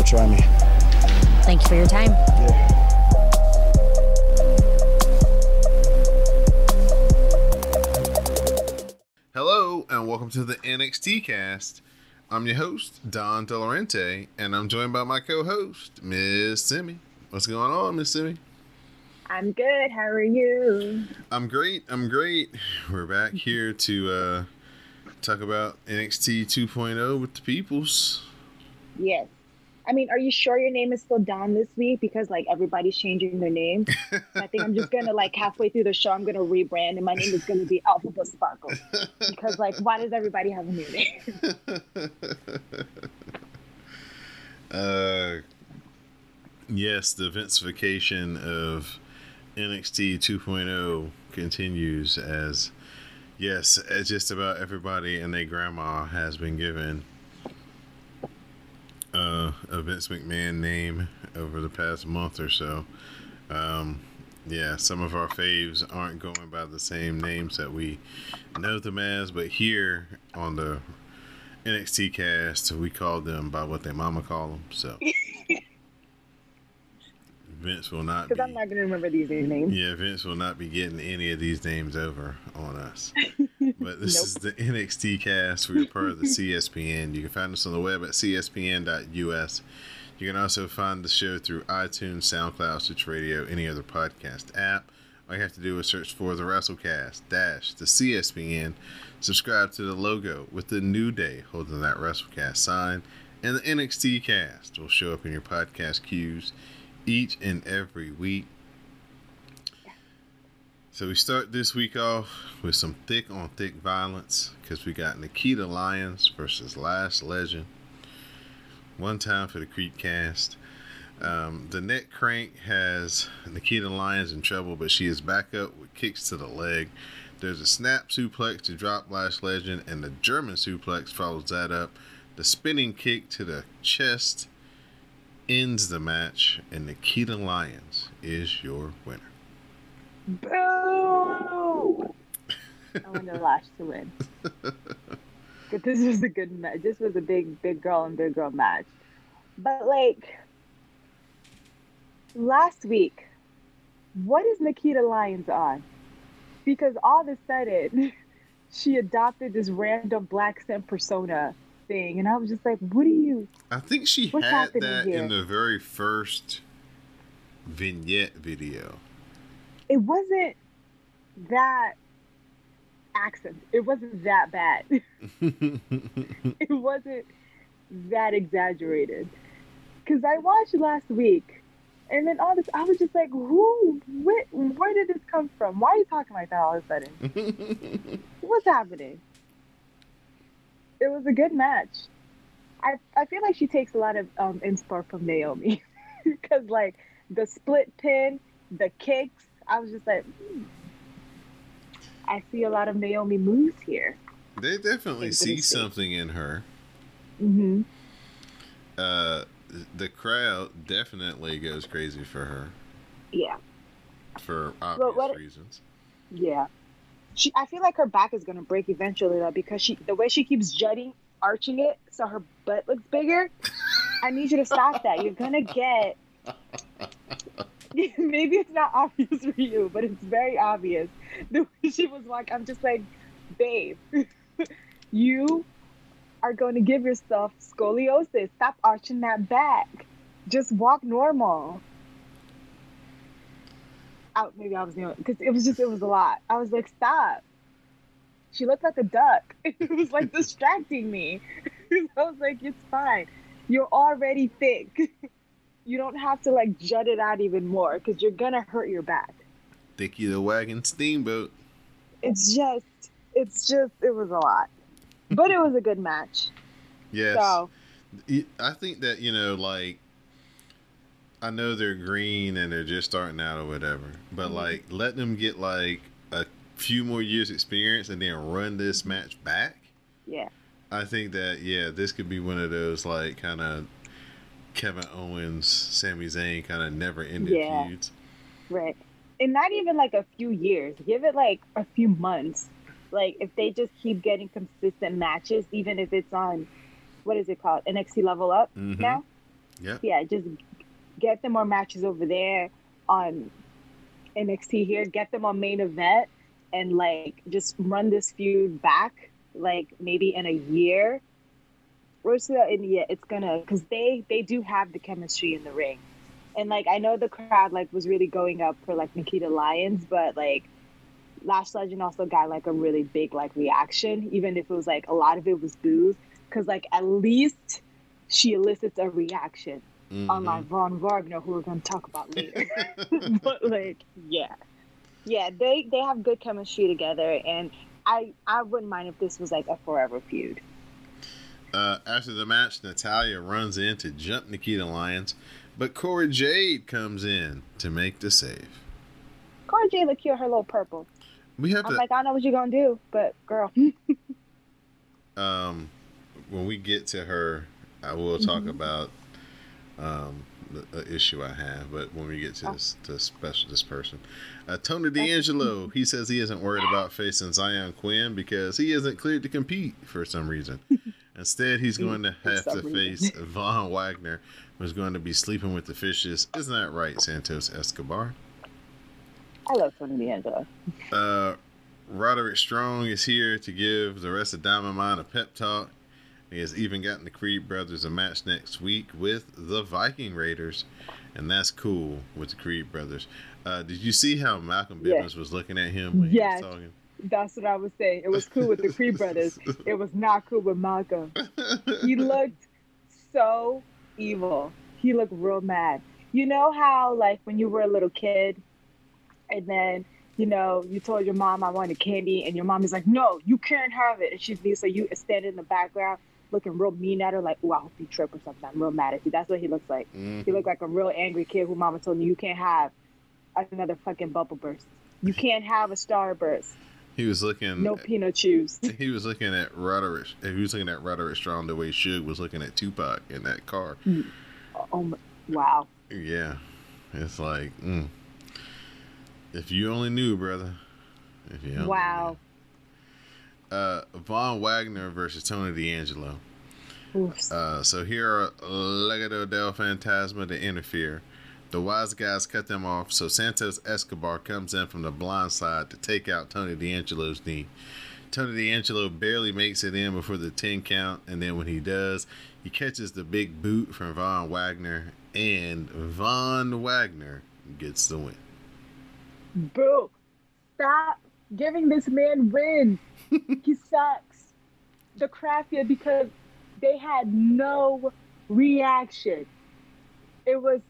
Try me. Thank you for your time. Yeah. Hello and welcome to the NXT cast. I'm your host, Don Delarente, and I'm joined by my co-host, Miss Simi. What's going on, Miss Simi? I'm good. How are you? I'm great. I'm great. We're back here to uh, talk about NXT 2.0 with the peoples. Yes. I mean, are you sure your name is still Don this week? Because like everybody's changing their name. I think I'm just gonna like halfway through the show, I'm gonna rebrand, and my name is gonna be Alphabet Sparkle. Because like, why does everybody have a new name? uh, yes, the Vinceification of NXT 2.0 continues as yes, just about everybody and their grandma has been given uh, a Vince McMahon name over the past month or so. Um, yeah, some of our faves aren't going by the same names that we know them as, but here on the NXT cast, we call them by what their mama call them. So Vince will not. Because I'm not going to remember these names. Yeah, Vince will not be getting any of these names over on us. But this nope. is the NXT cast. We're part of the CSPN. You can find us on the web at cspn.us. You can also find the show through iTunes, SoundCloud, Stitch Radio, any other podcast app. All you have to do is search for the WrestleCast dash the CSPN. Subscribe to the logo with the New Day holding that WrestleCast sign, and the NXT cast will show up in your podcast queues each and every week. So we start this week off with some thick on thick violence because we got Nikkita Lyons versus Lash Legend. One time for the Creep cast. Um, the neck crank has Nikkita Lyons in trouble, but she is back up with kicks to the leg. There's a snap suplex to drop Lash Legend, and the German suplex follows that up. The spinning kick to the chest ends the match, and Nikkita Lyons is your winner. Boo! I wanted Lash to win. but this was a good match. This was a big, big girl and big girl match. But like last week, what is Nikkita Lyons on? Because all of a sudden, she adopted this random black scent persona thing, and I was just like, "What are you?" I think she had that here? in the very first vignette video. It wasn't that accent. It wasn't that bad. it wasn't that exaggerated. Because I watched last week, and then all this, I was just like, "Who? Where, where did this come from? Why are you talking like that all of a sudden? What's happening?" It was a good match. I I feel like she takes a lot of um inspo from Naomi because like the split pin, the kicks. I was just like, hmm. I see a lot of Naomi moves here. They definitely see something in her. Mm-hmm. Uh, the crowd definitely goes crazy for her. Yeah. For obvious what, reasons. Yeah she I feel like her back is gonna break eventually though because she the way she keeps jutting, arching it so her butt looks bigger. I need you to stop that. You're gonna get maybe it's not obvious for you, but it's very obvious. The way she was like, I'm just like, babe, you are going to give yourself scoliosis. Stop arching that back. Just walk normal out maybe I was new because it was just it was a lot. I was like, stop. she looked like a duck. It was like distracting me. I was like, it's fine. You're already thick. You don't have to like jut it out even more because you're gonna hurt your back. Dickie the Wagon Steamboat. It's just, it's just, it was a lot, but it was a good match. Yes. So I think that you know, like, I know they're green and they're just starting out or whatever, but Mhm. like, let them get like a few more years experience and then run this match back. yeah, I think that yeah, this could be one of those like kind of Kevin Owens, Sami Zayn kind of never ended Yeah. feuds. right. And not even like a few years. Give it like a few months. Like if they just keep getting consistent matches, even if it's on, what is it called, NXT Level Up Mhm. now. Yep. yeah, just get them more matches over there on NXT here. Get them on main event and like just run this feud back, like maybe in a year or so. And yeah, it's gonna because they they do have the chemistry in the ring, and like I know the crowd like was really going up for like Nikkita Lyons, but like. Lash Legend also got like a really big like reaction, even if it was like a lot of it was booze, because like at least she elicits a reaction Mhm. unlike Von Wagner, who we're going to talk about later. but like, yeah, yeah, they they have good chemistry together, and I I wouldn't mind if this was like a forever feud. Uh, after the match, Natalya runs in to jump Nikkita Lyons, but Cora Jade comes in to make the save. Cora Jade look cute, her little purple. We have I'm to like, I know what you're gonna do, but girl, um, when we get to her, I will talk Mhm. about um, the, issue I have. But when we get to this, to special this person, uh, Tony D'Angelo, he says he isn't worried about facing Xyon Quinn because he isn't cleared to compete for some reason. Instead, he's going to have to face. Von Wagner, who's going to be sleeping with the fishes. Isn't that right, Santos Escobar? I love Tony D'Angelo. Uh, Roderick Strong is here to give the rest of Diamond Mine a pep talk. He has even gotten the Creed brothers a match next week with the Viking Raiders, and that's cool with the Creed brothers. Uh, did you see how Malcolm. Bivens was looking at him when Yes. he was talking? That's what I was saying. It was cool with the Creed brothers. It was not cool with Malcolm. He looked so evil. He looked real mad. You know how like when you were a little kid and then you know you told your mom I wanted candy and your mom is like, No, you can't have it and she's so you stand in the background looking real mean at her like, Oh, I hope you trip or something. I'm real mad at you. That's what he looks like. Mhm. He looked like a real angry kid who mama told you you can't have another fucking bubble burst. You can't have a starburst. He was looking. No peanut chews. He was looking at Roderick. He was looking at Roderick Strong the way Suge was looking at Tupac in that car. oh my, wow. Yeah, it's like, mm. if you only knew, brother. If you Wow. knew. Uh, Von Wagner versus Tony D'Angelo. Uh, so here are Legado del Fantasma to interfere. The wise guys cut them off, so Santos Escobar comes in from the blind side to take out Tony D'Angelo's knee. Tony D'Angelo barely makes it in before the 10 count, and then when he does, he catches the big boot from Von Wagner, and Von Wagner gets the win. Boo! Stop giving this man wins. he sucks. The craftier because they had no reaction. It was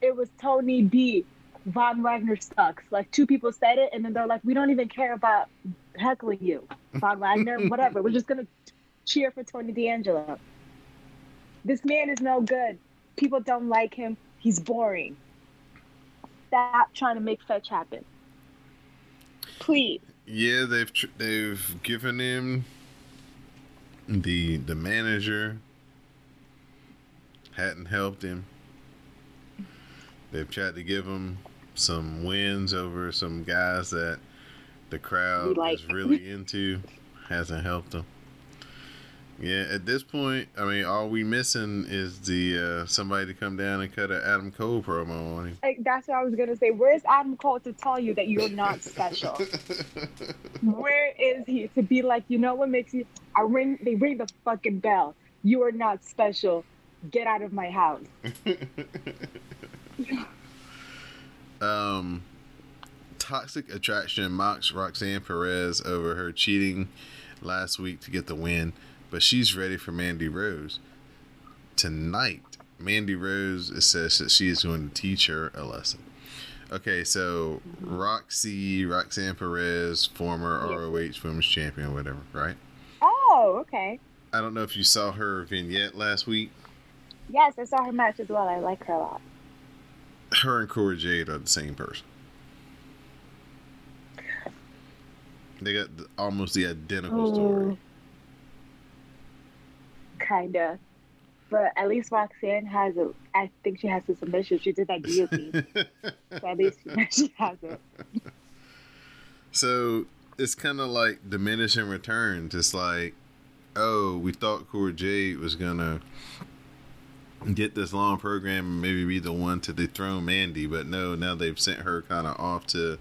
it was Tony D. Von Wagner sucks. Like two people said it, and then they're like, "We don't even care about heckling you, Von Wagner. Whatever. We're just gonna cheer for Tony D'Angelo." This man is no good. People don't like him. He's boring. Stop trying to make fetch happen. Please. Yeah, they've tr- they've given him the the manager hadn't helped him. They've tried to give him some wins over some guys that the crowd like. is really into. Hasn't helped them. Yeah, at this point, I mean, all we missing is the uh, somebody to come down and cut an Adam Cole promo on him. Like, that's what I was gonna say. Where's Adam Cole to tell you that you're not special? Where is he to be like, you know what makes you? I ring. They ring the fucking bell. You are not special. Get out of my house. um, Toxic Attraction mocks Roxanne Perez over her cheating last week to get the win, but she's ready for Mandy Rose. Tonight, Mandy Rose says that she is going to teach her a lesson. Okay, so mm-hmm. Roxy, Roxanne Perez, former ROH Women's Champion, whatever, right? Oh, okay. I don't know if you saw her vignette last week. Yes, I saw her match as well. I like her a lot. Her and Cora Jade are the same person. They got the, almost the identical story. Mm. Kinda. But at least Roxanne has a. I think she has a submission. She did that guillotine. so at least she has it. So it's kind of like diminishing returns. It's like, oh, we thought Cora Jade was gonna get this long program and maybe be the one to dethrone Mandy, but no, now they've sent her kind of off to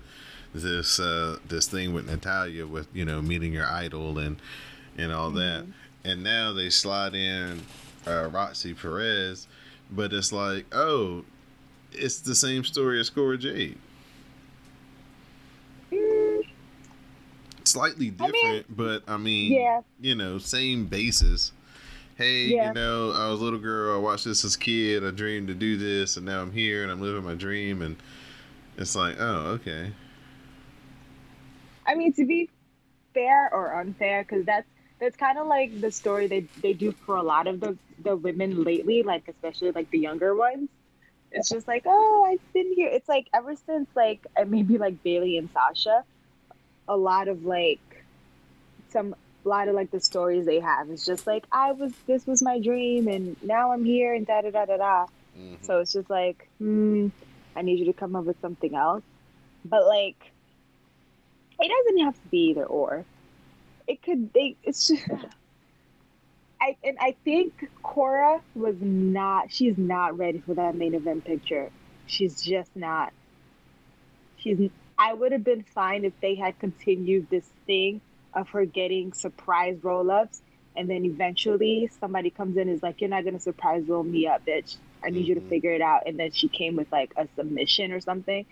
this uh, this thing with Natalya, with you know meeting your idol and and all that, and now they slide in uh, Roxy Perez, but it's like, oh, it's the same story as Cora Jade. Mm, Slightly I different, mean, but I mean, yeah. you know, same basis. Hey, Yeah. you know, I was a little girl. I watched this as a kid. I dreamed to do this, and now I'm here and I'm living my dream. And it's like, oh, okay. I mean, to be fair or unfair, because that's that's kind of like the story they they do for a lot of the the women lately, like especially like the younger ones. It's just like, oh, I've been here. It's like ever since like maybe like Bayley and Sasha, a lot of like some a lot of like the stories they have is just like I was this was my dream and now I'm here and da da da da da. Mhm. So it's just like, hmm, I need you to come up with something else. But like, it doesn't have to be either or. It could. They. It's just. I and I think Cora was not. She's not ready for that main event picture. She's just not. She's. I would have been fine if they had continued this thing of her getting surprise roll ups, and then eventually somebody comes in and is like, "You're not gonna surprise roll me up, bitch. I need you to Mhm. figure it out." And then she came with like a submission or something,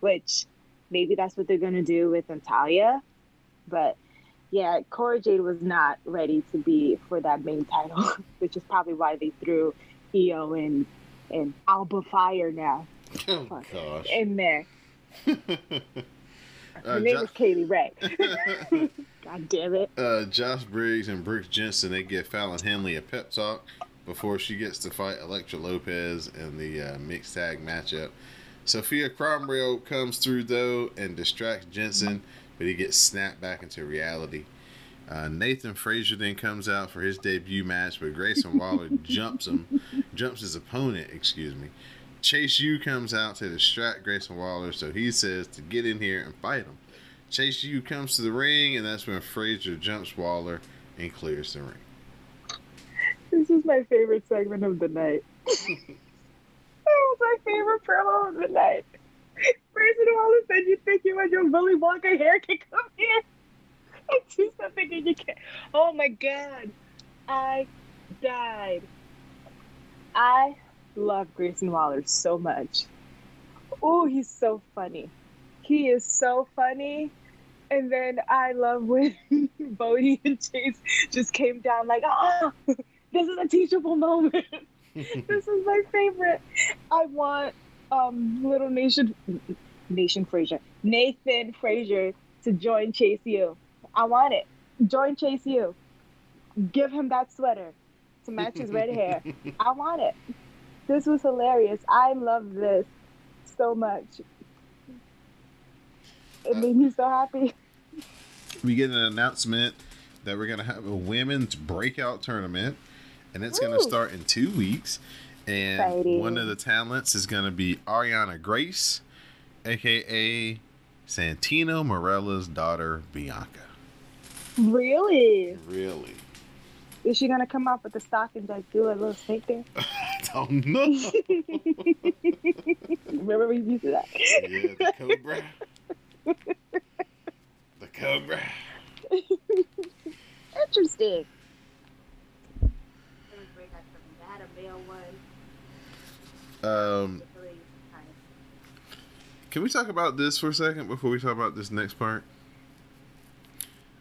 which maybe that's what they're gonna do with Natalya, but yeah, Cora Jade was not ready to be for that main title, which is probably why they threw Io and and Alba Fyre now Oh gosh. in there. Uh, Her name is Katie Ray. God damn it. uh, Josh Briggs and Brooks Jensen they give Fallon Henley a pep talk before she gets to fight Electra Lopez in the uh, mixed tag matchup. Sofia Cromwell comes through though and distracts Jensen, but he gets snapped back into reality. Uh, Nathan Frazer then comes out for his debut match, but Grayson Waller jumps him, jumps his opponent. Excuse me. Chase U comes out to distract Grayson Waller, so he says to get in here and fight him. Chase U comes to the ring, and that's when Frazer jumps Waller and clears the ring. This is my favorite segment of the night. that was my favorite promo of the night. Grayson Waller said, You think you and your Willy Wonka hair can come here? I do something and you can't. Oh my god. I died. I love Grayson Waller so much. Oh, he's so funny. He is so funny. And then I love when Bodhi and Chase just came down like, ah, this is a teachable moment. this is my favorite. I want um little nation Nation Frazer. Nathan Frazer to join Chase U. I want it. Join Chase U. Give him that sweater to match his red hair. I want it. This was hilarious. I love this so much. It made me so happy. we get an announcement that we're gonna have a women's breakout tournament, and it's gonna start in two weeks. And Exciting. one of the talents is gonna be Ariana Grace, aka Santino Marella's daughter Bianca. Really? Really? Is she gonna come out with the stock and like do a little snake there? I don't know. Remember we used to that? yeah, the Cobra. the Cobra. Interesting. Um, Can we talk about this for a second before we talk about this next part?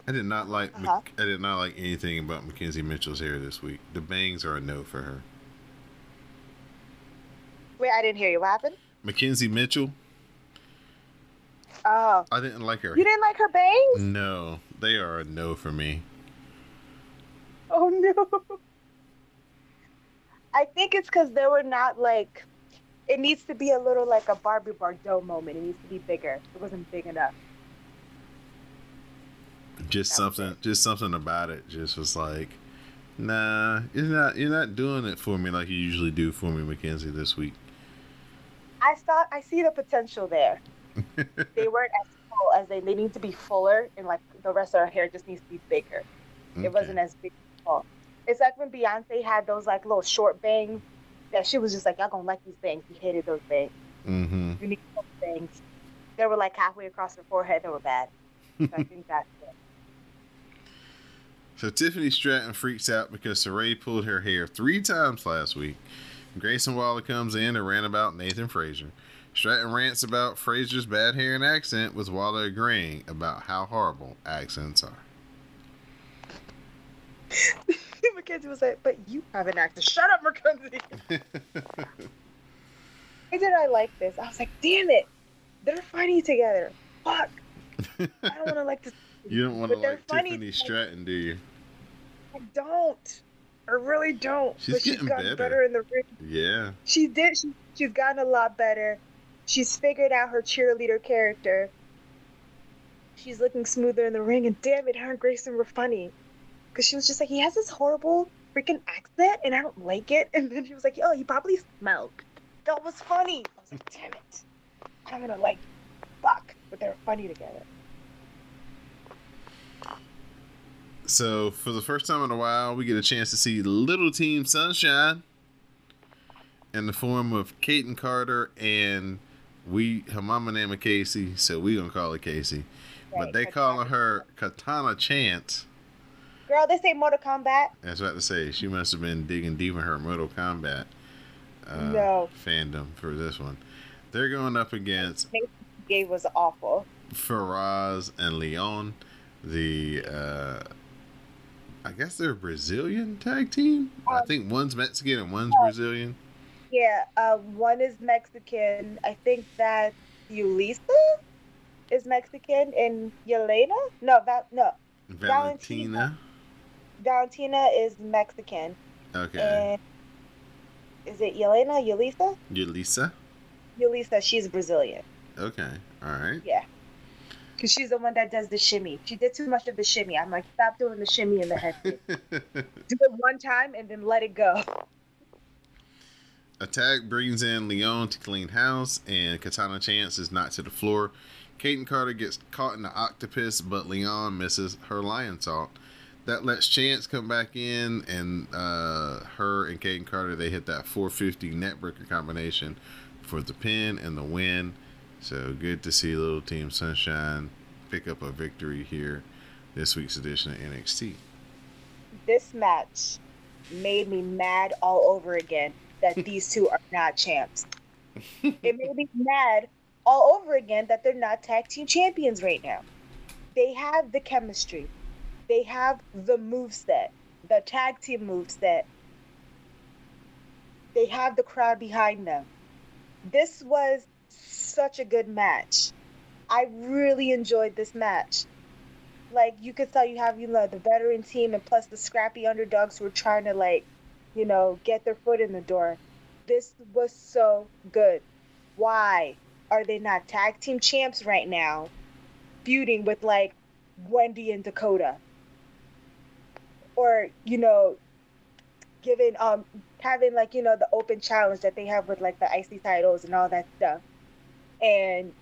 I did not like Uh-huh. I did not like anything about McKenzie Mitchell's hair this week. The bangs are a no for her. Wait, I didn't hear you. What happened? McKenzie Mitchell, Oh, I didn't like her. you didn't like her bangs? No, they are a no for me. Oh no. I think it's because they were not like. It needs to be a little like a Barbie Bardot moment. It needs to be bigger. It wasn't big enough. Just something, just something about it. Just was like, nah, you're not, you're not doing it for me like you usually do for me, McKenzie, this week. I thought I see the potential there. they weren't as full as they. They need to be fuller, and like the rest of her hair just needs to be bigger. It wasn't as big. as. It's like when Beyonce had those like little short bangs. That she was just like, y'all gonna like these bangs. You hated those bangs. Mm-hmm. You need those bangs. They were like halfway across her forehead. They were bad. So I think that's it. So Tiffany Stratton freaks out because Sarray pulled her hair three times last week. Grayson Waller comes in and ran about Nathan Frazer. Stratton rants about Frazer's bad hair and accent, with Waller agreeing about how horrible accents are. McKenzie was like, but you have an accent. Shut up, McKenzie. Why did I like this? I was like, damn it. They're funny together. Fuck. I don't want to like this. you don't want to But they're like funny. Tiffany Stratton, do you? I don't. I really don't. She's but she's getting gotten better. better. in the ring. Yeah. She did. She, she's gotten a lot better. She's figured out her cheerleader character. She's looking smoother in the ring, and damn it, her and Grayson were funny. Because she was just like, he has this horrible freaking accent, and I don't like it. And then she was like, oh, he probably smoked. That was funny. I was like, damn it. I'm gonna like, fuck. But they're funny together. So for the first time in a while, we get a chance to see Little Team Sunshine in the form of Kayden Carter and we her mama name is Casey, so we gonna call her Casey. but they Katana. calling her Katana Chance. Girl, this ain't Mortal Kombat. That's what I have to say. She must have been digging deep in her Mortal Kombat uh, No. fandom for this one. They're going up against Gave was awful. Feroz and Leon, the uh, I guess they're a Brazilian tag team. I Um, think one's Mexican and one's Brazilian. Yeah, uh, one is Mexican. I think that Yulisa is Mexican, and Yelena, no, Val- no, Valentina. Valentina is Mexican, Okay. and is it Yelena, Yulisa? Yulisa. Yulisa, she's Brazilian. Okay. All right. Yeah, because she's the one that does the shimmy. She did too much of the shimmy. I'm like, stop doing the shimmy in the head. Do it one time and then let it go. Attack brings in Leon to clean house, and Katana Chance is knocked to the floor. Kayden Carter gets caught in the octopus, but Leon misses her lionsault. That lets Chance come back in, and uh, her and Kayden Carter they hit that 450 neckbreaker combination for the pin and the win. So good to see Little Team Sunshine pick up a victory here this week's edition of NXT. This match made me mad all over again that these two are not champs. it made me mad all over again that they're not tag team champions right now. They have the chemistry. They have the moveset, the tag team moveset. They have the crowd behind them. This was such a good match. I really enjoyed this match. Like you could tell you have you know the veteran team and plus the scrappy underdogs who are trying to like, you know, get their foot in the door. This was so good. Why are they not tag team champs right now? Feuding with like Wendy and Dakota. Or, you know, giving um having like, you know, the open challenge that they have with like the icy titles and all that stuff. And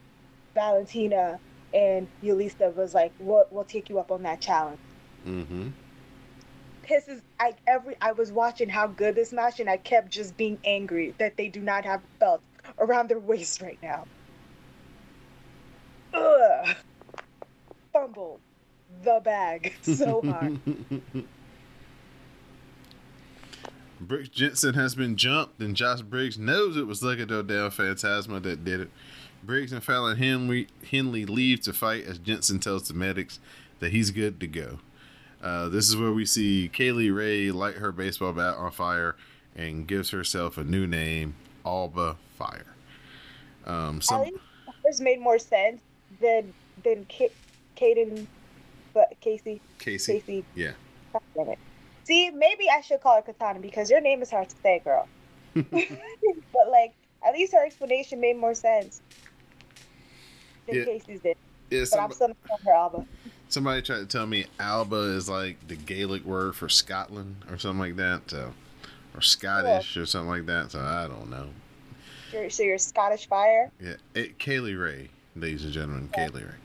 Valentina and Yulisa was like, "We'll we'll take you up on that challenge." Mm-hmm. This is I every I was watching how good this match, and I kept just being angry that they do not have belts around their waist right now. Ugh, fumble the bag so hard. Brooks Jensen has been jumped, and Josh Briggs knows it was Legado del Fantasma that did it. Briggs and Fallon Henley, Henley leave to fight as Jensen tells the medics that he's good to go. Uh, this is where we see Kaylee Ray light her baseball bat on fire and gives herself a new name, Alba Fyre. Um, some, this made more sense than than Kaden, but Casey, Casey, Casey. yeah. God damn it. See, maybe I should call her Katana because your name is hard to say, girl. but like, at least her explanation made more sense Yeah. Casey's did. Yeah, But I'm still not her Alba. somebody tried to tell me Alba is like the Gaelic word for Scotland or something like that, so, or Scottish or something like that. So I don't know. You're, so you're Scottish Fire. Yeah, it, Kaylee Ray, ladies and gentlemen, Kaylee Ray.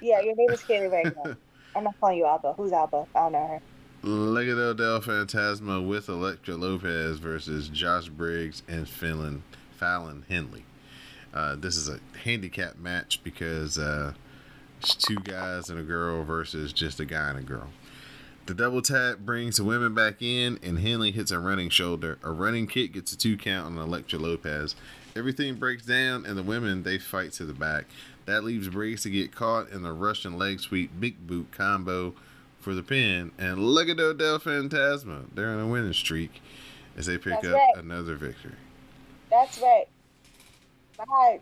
Yeah, your name is Kaylee Ray. I'm not calling you Alba. Who's Alba? I don't know her. Legado del Fantasma with Electra Lopez versus Josh Briggs and Fallon, Fallon Henley. Uh, this is a handicap match because uh, it's two guys and a girl versus just a guy and a girl. The double tap brings the women back in, and Henley hits a running shoulder. A running kick gets a two count on Electra Lopez. Everything breaks down, and the women they fight to the back. That leaves Briggs to get caught in the Russian leg sweep big boot combo for the pin, and Legado del Fantasma. They're on a winning streak as they pick That's up right. another victory. That's right. Bye,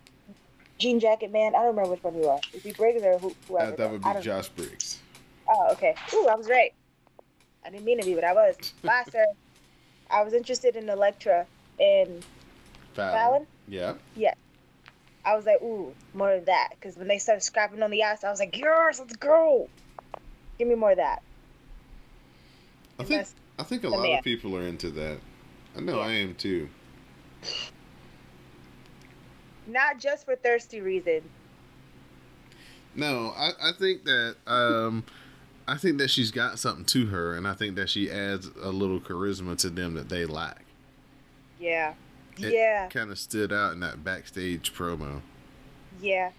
Jean Jacket Man. I don't remember which one you are. Is he Briggs or who, whoever? Uh, that would be Josh Briggs. Oh, okay. Ooh, I was right. I didn't mean to be, but I was. Bye, sir. I was interested in Electra and Fallon. Yeah. Yeah. I was like, ooh, more of that. Because when they started scrapping on the ice, I was like, yes, let's go. Give me more of that. I think I think a lot man. of people are into that. I know Yeah. I am too. Not just for thirsty reasons. No, I, I think that um I think that she's got something to her and I think that she adds a little charisma to them that they lack. Yeah. It yeah. Kind of stood out in that backstage promo. Yeah.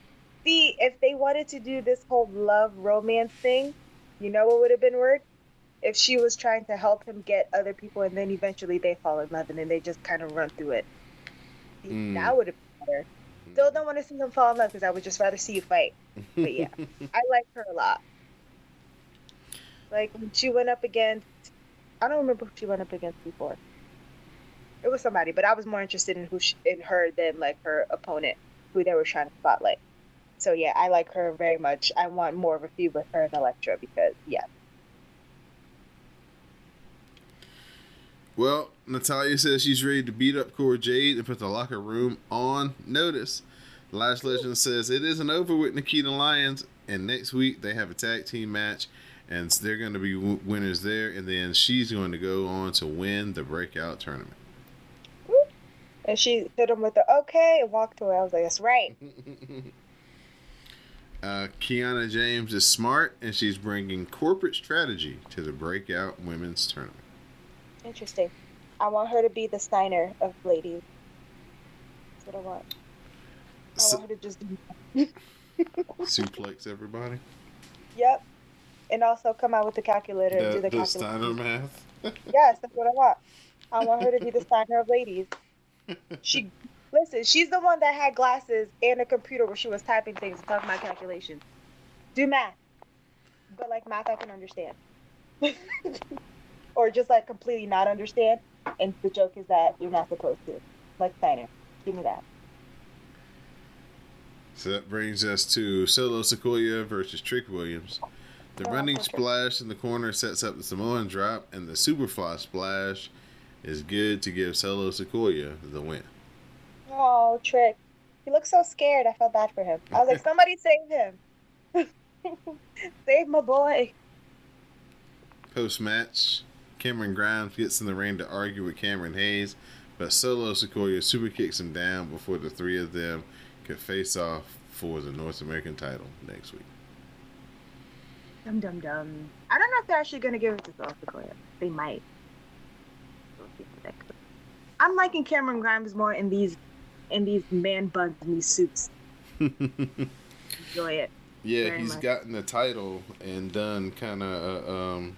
See, if they wanted to do this whole love romance thing, you know what would have been work? If she was trying to help him get other people and then eventually they fall in love and then they just kind of run through it. Mm. That would have been better. Still don't want to see them fall in love because I would just rather see you fight. But yeah, I like her a lot. Like when she went up against, I don't remember who she went up against before. It was somebody, but I was more interested in who she, in her than like her opponent, who they were trying to spotlight. So yeah, I like her very much. I want more of a feud with her and Electra because yeah, Well, Natalya says she's ready to beat up Cora Jade and put the locker room on notice. Lash Legend says it isn't over with Nikkita Lyons, and next week they have a tag team match, and they're going to be w- winners there, and then she's going to go on to win the breakout tournament. and she hit him with the okay and walked away. I was like, that's right. uh, Kiana James is smart, and she's bringing corporate strategy to the breakout women's tournament. Interesting. I want her to be the Steiner of ladies. That's what I want. I So- want her to just suplex everybody. Yep. And also come out with the calculator and do the, the calculator. Steiner math. Yes, that's what I want. I want her to be the Steiner of ladies. She listen, she's the one that had glasses and a computer where she was typing things and talking about calculations. Do math. But like math I can understand. or just like completely not understand. And the joke is that you're not supposed to. Like Steiner. Give me that. So that brings us to Solo Sikoa versus Trick Williams. The Oh, running splash in the corner sets up the Samoan drop, and the Superfly splash is good to give Solo Sikoa the win. Oh, Trick. He looked so scared. I felt bad for him. I was like, somebody save him. save my boy. Post match, Cameron Grimes gets in the ring to argue with Cameron Hayes, but Solo Sikoa super kicks him down before the three of them could face off for the North American title next week. Dum dum dum. I don't know if they're actually gonna give it to Solo Dakota. They might. We'll see what that could- I'm liking Cameron Grimes more in these in these man buns and these suits. Enjoy it. Yeah, he's much. gotten the title and done kind of a, um,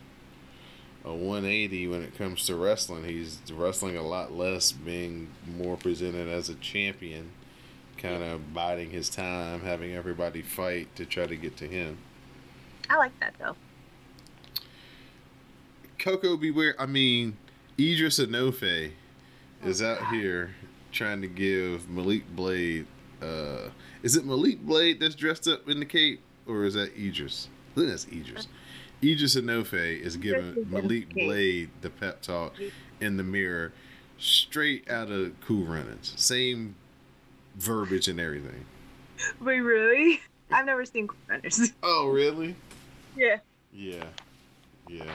a 180 when it comes to wrestling. He's wrestling a lot less, being more presented as a champion kind of biding his time, having everybody fight to try to get to him. I like that though. Koko B. Ware. I mean, Idris Enofe is out here trying to give Malik Blade. Uh, is it Malik Blade that's dressed up in the cape, or is that Idris? I think that's Idris. Idris Enofe is giving Malik Blade the pep talk in the mirror, straight out of Cool Runnings. Same verbiage and everything. Wait, really? I've never seen Cool Runners. Oh, really? yeah. Yeah, yeah.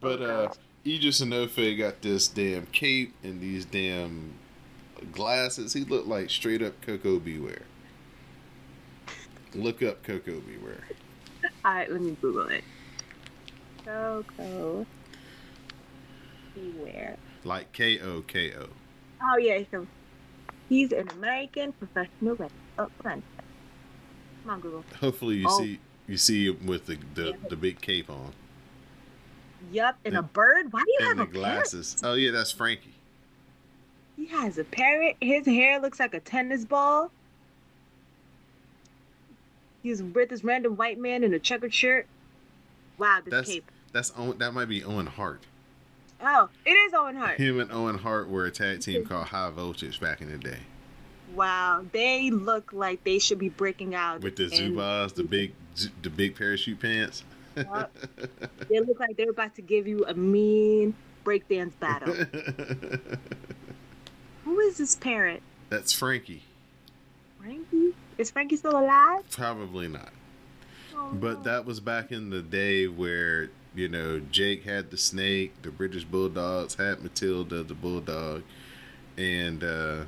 But uh, Idris Enofe got this damn cape and these damn glasses. He looked like straight up Koko B. Ware. Look up Koko B. Ware. All right, let me Google it. Coco. Beware. Like K O K O. Oh yeah, he's, he's an American professional wrestler. Oh. Come on, Google. Hopefully you Oh. see you see him with the, the, Yeah. the big cape on Yup, and a bird. Why do you have the a glasses. parrot? Oh yeah, that's Frankie. He has a parrot. His hair looks like a tennis ball. He's with this random white man in a checkered shirt. Wow, this That's cape. that's Owen, that might be Owen Hart. Oh, it is Owen Hart. Him and Owen Hart were a tag team called High Voltage back in the day Wow, they look like they should be breaking out. with the and Zubaz, the big the big parachute pants. Yup. They look like they're about to give you a mean breakdance battle. Who is this parrot? That's Frankie. Frankie? Is Frankie still alive? Probably not. Oh, But no. that was back in the day where, you know, Jake had the snake, the British Bulldogs had Matilda, the bulldog, and uh,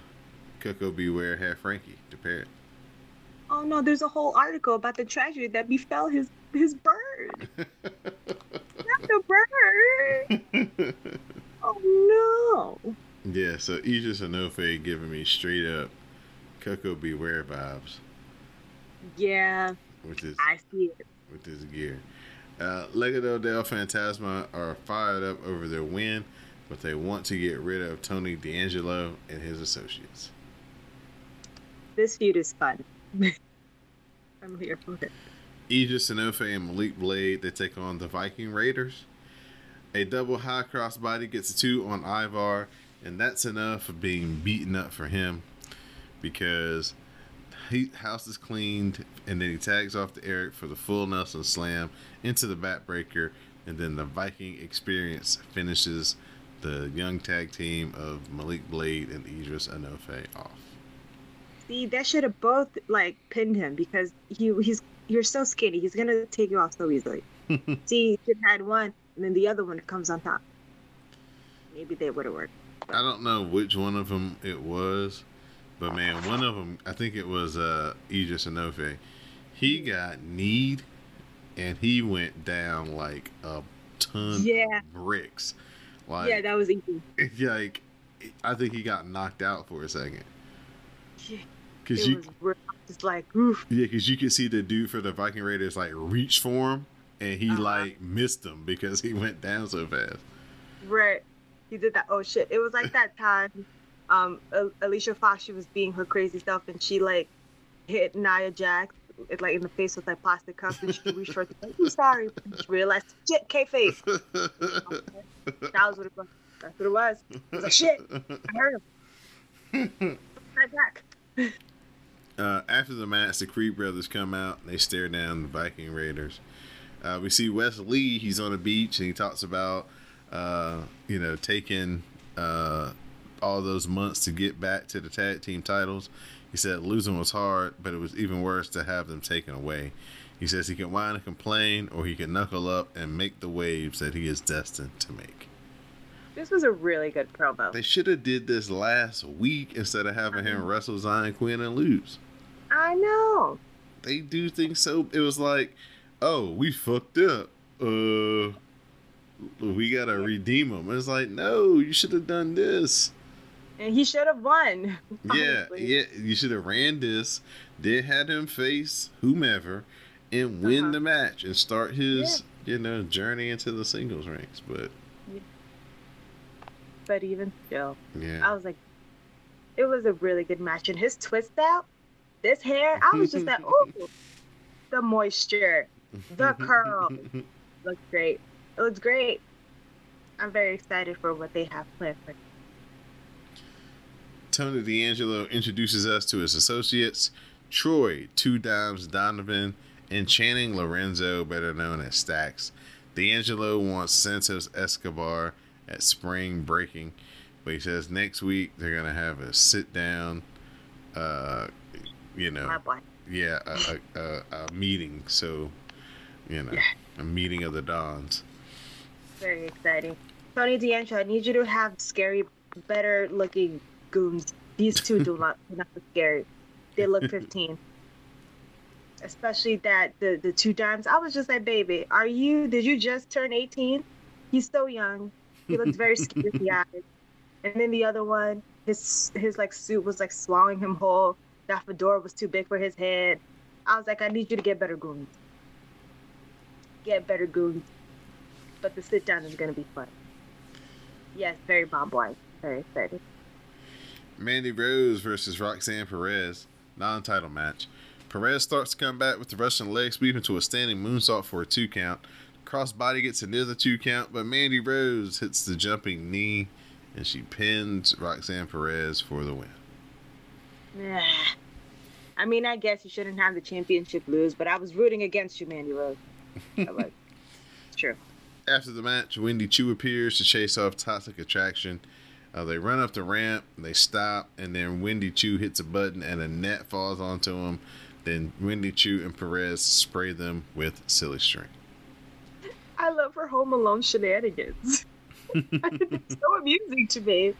Koko B. Ware had Frankie, the parrot. Oh no, there's a whole article about the tragedy that befell his his bird. Not the bird. Oh no. Yeah, so Idris Enofe giving me straight up Koko B. Ware vibes Yeah, with his I see it. with this gear. Uh, Legado del Fantasma are fired up over their win, but they want to get rid of Tony D'Angelo and his associates. This feud is fun. I'm here for it. Aegis Sanofe and Malik Blade, they take on the Viking Raiders. A double high crossbody gets a two on Ivar, and that's enough of being beaten up for him because he house is cleaned, and then he tags off to Erik for the full Nelson slam into the backbreaker, and then the Viking experience finishes the young tag team of Malik Blade and Idris Enofe off. See, that should have both like pinned him because he he's you're so skinny. He's gonna take you off so easily. See, you should have had one, and then the other one comes on top. Maybe they would have worked. I don't know which one of them it was, but man, one of them, I think it was uh, Idris Enofe. He got kneed, and he went down like a ton Yeah. of bricks. Like, yeah, that was easy. like, I think he got knocked out for a second. Yeah, Cause it you, was just like oof. yeah, cause you could see the dude for the Viking Raiders like reach for him, and he Uh-huh. like missed him because he went down so fast. Right. He did that. Oh shit! It was like that time. Um, Alicia Fox, she was being her crazy self, and she like hit Nia Jax, it, like in the face with like plastic cups, and she reached for it. Like, I'm sorry. And she realized, shit, kayfabe. That was what it was. That's what it was. I was like, shit. I heard him. Right back. Uh, after the match, the Creed brothers come out and they stare down the Viking Raiders. Uh, we see Wes Lee. He's on the beach and he talks about, uh, you know, taking uh, all those months to get back to the tag team titles. He said losing was hard, but it was even worse to have them taken away. He says he can whine and complain, or he can knuckle up and make the waves that he is destined to make. This was a really good promo. They should have did this last week instead of having him wrestle Xyon Quinn and lose. I know. they do things so it was like oh we fucked up uh we gotta redeem him. it's like no you should have done this And he should have won. yeah honestly. yeah you should have ran this then had him face whomever and win Uh-huh. the match and start his you know journey into the singles ranks but But even still, yeah I was like, it was a really good match. And his twist out, this hair, I was just like, ooh, the moisture, the curl, looks great. It looks great. I'm very excited for what they have planned for. Tony D'Angelo introduces us to his associates, Troy, Two Dimes Donovan, and Channing Lorenzo, better known as Stacks. D'Angelo wants Santos Escobar at spring breaking, but he says next week they're gonna have a sit down, uh, you know, My yeah, a, a, a, a meeting. So, you know, a meeting of the Dons. Very exciting. Tony D'Angelo, I need you to have scary, better looking goons. These two do not do not look scary. They look 15. Especially that the the two dimes. I was just like, baby, are you? Did you just turn 18? He's so young. He looks very skeery eyed. And then the other one, his his like suit was like swallowing him whole. That fedora was too big for his head. I was like, I need you to get better goons. Get better goons but the sit down is going to be fun. Yes, very bomb wise. Very excited. Mandy Rose versus Roxanne Perez, non-title match. Perez starts to come back with the Russian leg sweep into a standing moonsault for a two count. Crossbody gets another two count, but Mandy Rose hits the jumping knee and she pins Roxanne Perez for the win. Yeah. I mean, I guess you shouldn't have the championship lose, but I was rooting against you, Mandy Rose. I it's true. After the match, Wendy Choo appears to chase off Toxic Attraction. Uh, they run up the ramp, they stop, and then Wendy Choo hits a button and a net falls onto them. Then Wendy Choo and Perez spray them with silly string. I love her Home Alone shenanigans. it's so amusing to me.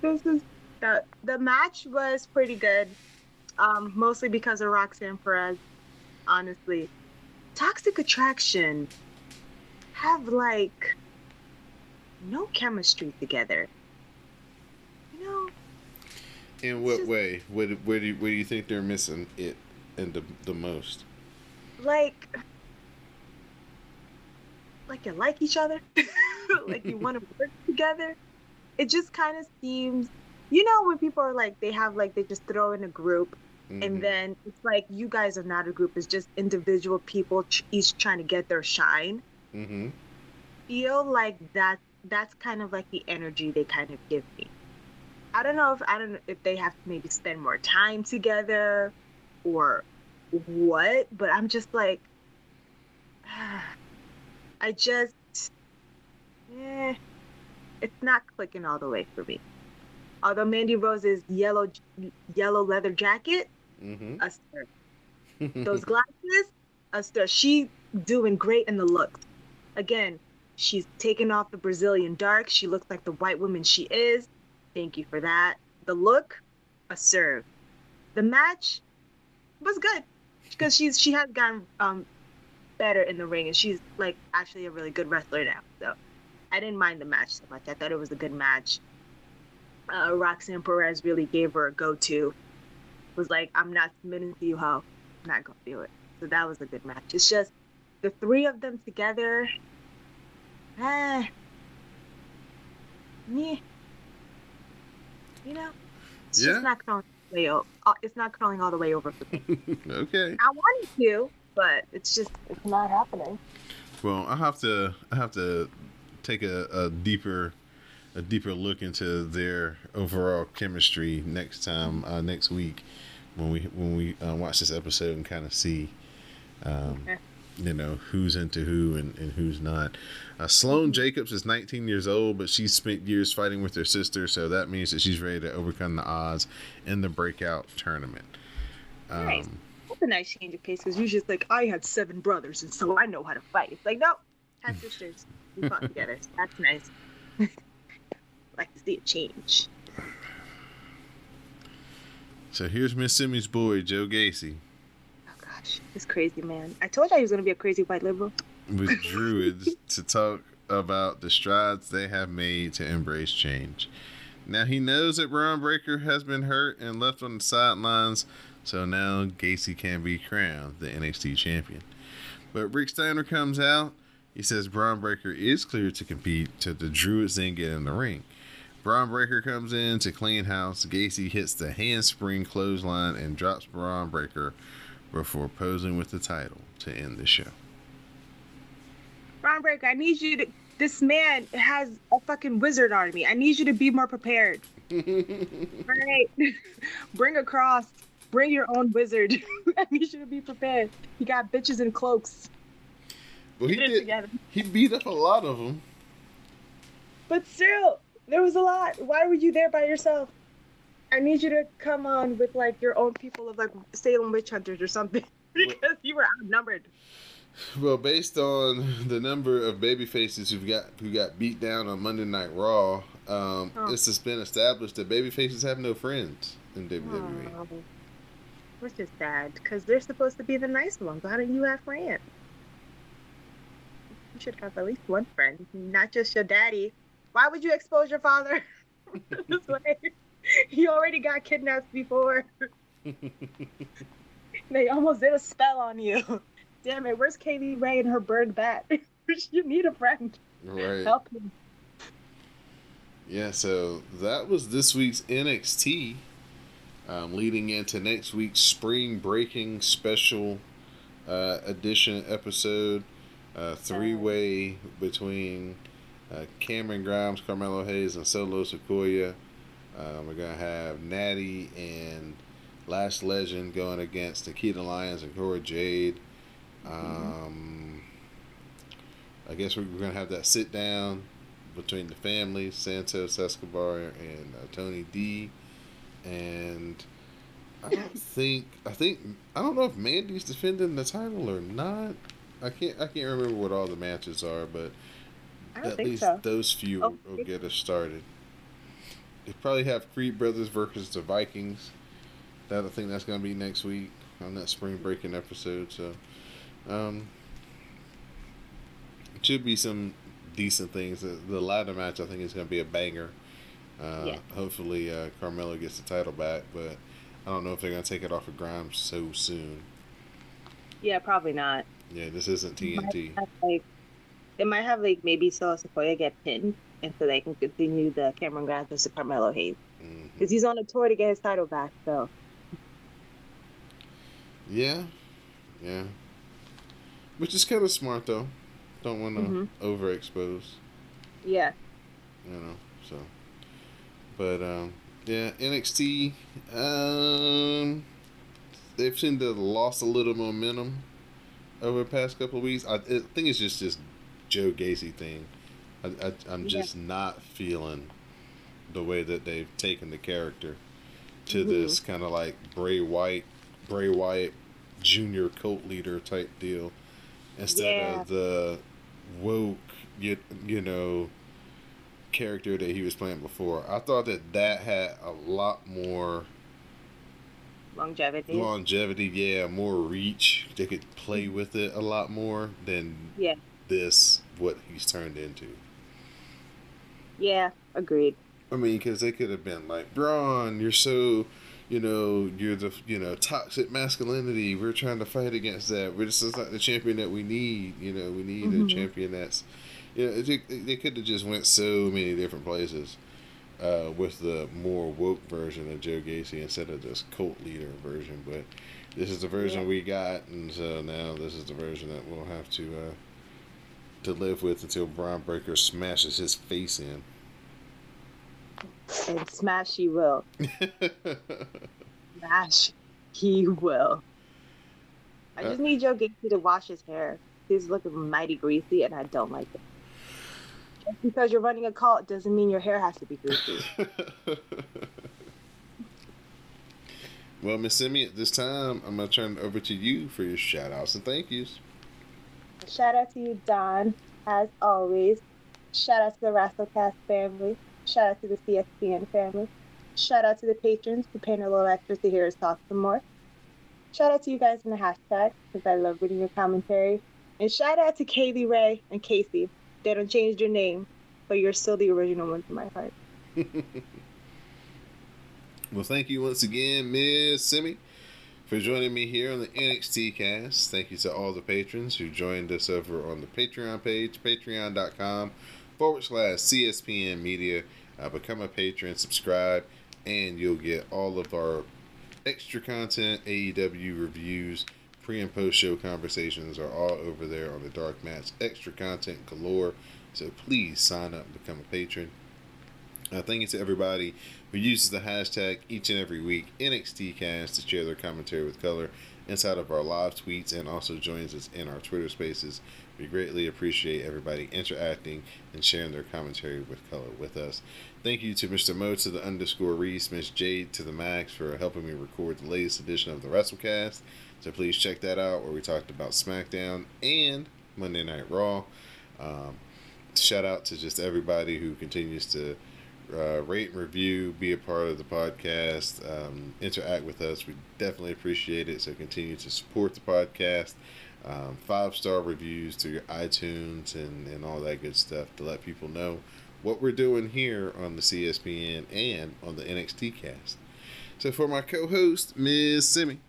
This is the the match was pretty good, um, mostly because of Roxanne Perez. Honestly, Toxic Attraction have like no chemistry together. You know, In what just- way? What, where, do you, where do you think they're missing it and the, the most? like like you like each other like you want to work together it just kind of seems you know when people are like they have like they just throw in a group Mhm. and then it's like you guys are not a group it's just individual people ch- each trying to get their shine Mm-hmm. feel like that that's kind of like the energy they kind of give me i don't know if i don't know if they have to maybe spend more time together or what but i'm just like i just eh, it's not clicking all the way for me although mandy rose's yellow yellow leather jacket Mm-hmm. a stir. those glasses, a stir. She doing great in the looks. Again, she's taken off the Brazilian dark. She looks like the white woman she is. Thank you for that. The look, a serve. The match was good because she's she has gotten um better in the ring and she's like actually a really good wrestler now. So I didn't mind the match so much. I thought it was a good match. Uh, Roxanne Perez really gave her a go-to. Was like, I'm not submitting to you, ho. I'm not gonna do it. So that was a good match. It's just the three of them together. Ah, yeah. You know, it's Yeah. just not crawling all the way o- uh, It's not crawling all the way over for me. okay. I wanted to, but it's just it's not happening. Well, I have to I have to take a, a deeper a deeper look into their overall chemistry next time uh, next week when we when we uh, watch this episode and kind of see um, Okay. You know who's into who and, and who's not. Uh, Sloane Jacobs is 19 years old, but she spent years fighting with her sister, so that means that she's ready to overcome the odds in the breakout tournament. Um, Nice. That's a nice change of pace because usually it's like I had seven brothers and so I know how to fight. It's like no, had sisters. We fought together. So that's nice. like to see a change. So here's Miss Simi's boy, Joe Gacy. Gosh, this crazy man. I told you he was gonna be a crazy white liberal. with Druids to talk about the strides they have made to embrace change. Now he knows that Bron Breakker has been hurt and left on the sidelines, so now Gacy can be crowned the NXT champion. But Rick Steiner comes out. He says Bron Breakker is clear to compete, so the Druids then get in the ring. Bron Breakker comes in to clean house. Gacy hits the handspring clothesline and drops Bron Breakker before posing with the title to end the show. Bron Breakker, I need you to. This man has a fucking wizard army. I need you to be more prepared. All right. Bring a cross. Bring your own wizard. I need you to be prepared. You got bitches in cloaks. Well, he did. together. He beat up a lot of them. But still, there was a lot. Why were you there by yourself? I need you to come on with like your own people of like Salem witch hunters or something because you were outnumbered. Well, based on the number of baby faces who got who got beat down on Monday Night Raw, um, Oh. it's just been established that baby faces have no friends in WWE. Oh, which is sad because they're supposed to be the nice ones. Why don't you have friends? You should have at least one friend, not just your daddy. Why would you expose your father this way? He already got kidnapped before. They almost did a spell on you. Damn it, where's Kay Lee Ray and her burned bat? you need a friend. Right. Help me. Yeah, so that was this week's NXT. Um, leading into next week's spring breaking special uh, edition episode, uh, three way between uh, Cameron Grimes, Carmelo Hayes, and Solo Sikoa. Um, we're gonna have Natty and Lash Legend going against Nikkita Lyons and Cora Jade. Um, I guess we're gonna have that sit down between the family, Santos Escobar and uh, Tony D, and I don't think I think I don't know if Mandy's defending the title or not. I can't I can't remember what all the matches are, but at least so. those few Oh, will get us started. They probably have Creed Brothers versus the Vikings. That I think that's gonna be next week on that spring breaking episode. So, um, it should be some decent things. The, the ladder match I think is gonna be a banger. Uh, Yeah. Hopefully, uh, Carmelo gets the title back, but I don't know if they're gonna take it off of Grimes so soon. Yeah, probably not. Yeah, this isn't TNT. have, like they might have like maybe Solo Sikoa get pinned, and so they can continue the Cameron Grimes versus Carmelo Hayes because he's on a tour to get his title back. So Yeah, yeah. Which is kind of smart though. Don't want to Mhm. overexpose, yeah, you know. So, but um, yeah, NXT. Um, they've seemed to have lost a little momentum over the past couple of weeks. I, I think it's just this Joe Gacy thing. I, I, I'm Yeah. just not feeling the way that they've taken the character to Mhm. this kind of like Bray Wyatt, Bray Wyatt junior cult leader type deal instead Yeah. of the woke, you, you know, character that he was playing before. I thought that that had a lot more longevity. longevity, yeah, more reach. They could play with it a lot more than Yeah, this, what he's turned into. Yeah, agreed. I mean, because they could have been like, Bron, you're so, you know, you're the, you know, toxic masculinity. We're trying to fight against that. We're just not the champion that we need. You know, we need a Mhm. champion that's, you know, they, they could have just went so many different places uh, with the more woke version of Joe Gacy instead of this cult leader version. But this is the version Yeah. we got, and so now this is the version that we'll have to uh, to live with until Bron Breakker smashes his face in. And smash he will. Smash he will. I just uh. need Joe Gacy to wash his hair. He's looking mighty greasy, and I don't like it. Just because you're running a cult doesn't mean your hair has to be greasy. well, Miss Simi, at this time, I'm going to turn it over to you for your shout outs and thank yous. Shout out to you, Don, as always. Shout out to the WrestleCast family. Shout out to the CSPN family. Shout out to the patrons for paying a little extra to hear us talk some more. Shout out to you guys in the hashtag because I love reading your commentary. And shout out to Kay Lee Ray and Casey. They don't change your name, but you're still the original ones in my heart. Well, thank you once again, Miss Simi, for joining me here on the NXT cast. Thank you to all the patrons who joined us over on the Patreon page, patreon.com forward slash CSPN Media. Uh, become a patron, subscribe, and you'll get all of our extra content, AEW reviews, pre and post show conversations are all over there on the Dark Match. Extra content galore. So please sign up and become a patron. Uh, thank you to everybody who uses the hashtag each and every week NXTcast to share their commentary with color inside of our live tweets and also joins us in our Twitter spaces. We greatly appreciate everybody interacting and sharing their commentary with color with us. Thank you to Mr. Mo to the underscore Reese, Miss Jade to the Max for helping me record the latest edition of the WrestleCast. So please check that out where we talked about SmackDown and Monday Night Raw. Um, shout out to just everybody who continues to uh, rate and review, be a part of the podcast, um, interact with us. We definitely appreciate it. So continue to support the podcast. Um, five star reviews to your iTunes and, and all that good stuff to let people know what we're doing here on the CSPN and on the NXT cast. So for my co-host, Ms. Simi,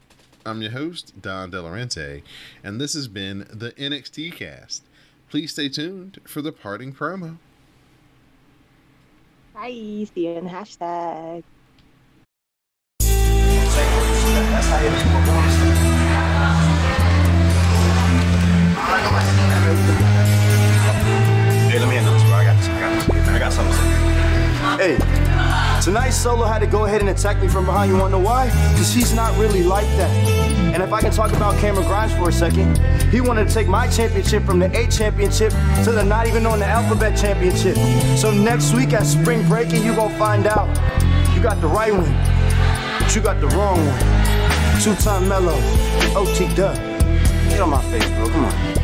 I'm your host, Don Delarente, and this has been the NXT cast. Please stay tuned for the parting promo. Bye. See you in the hashtag. Hey, let me handle this, bro. I got this. I got this. I got something. Hey, tonight Solo had to go ahead and attack me from behind. You wanna know why? Because he's not really like that. And if I can talk about Cameron Grimes for a second, he wanted to take my championship from the A championship to the not even on the alphabet championship. So next week at spring breaking, you gonna find out. You got the right one, but you got the wrong one. Two-time mellow, OT. Get on my face, bro. Come on.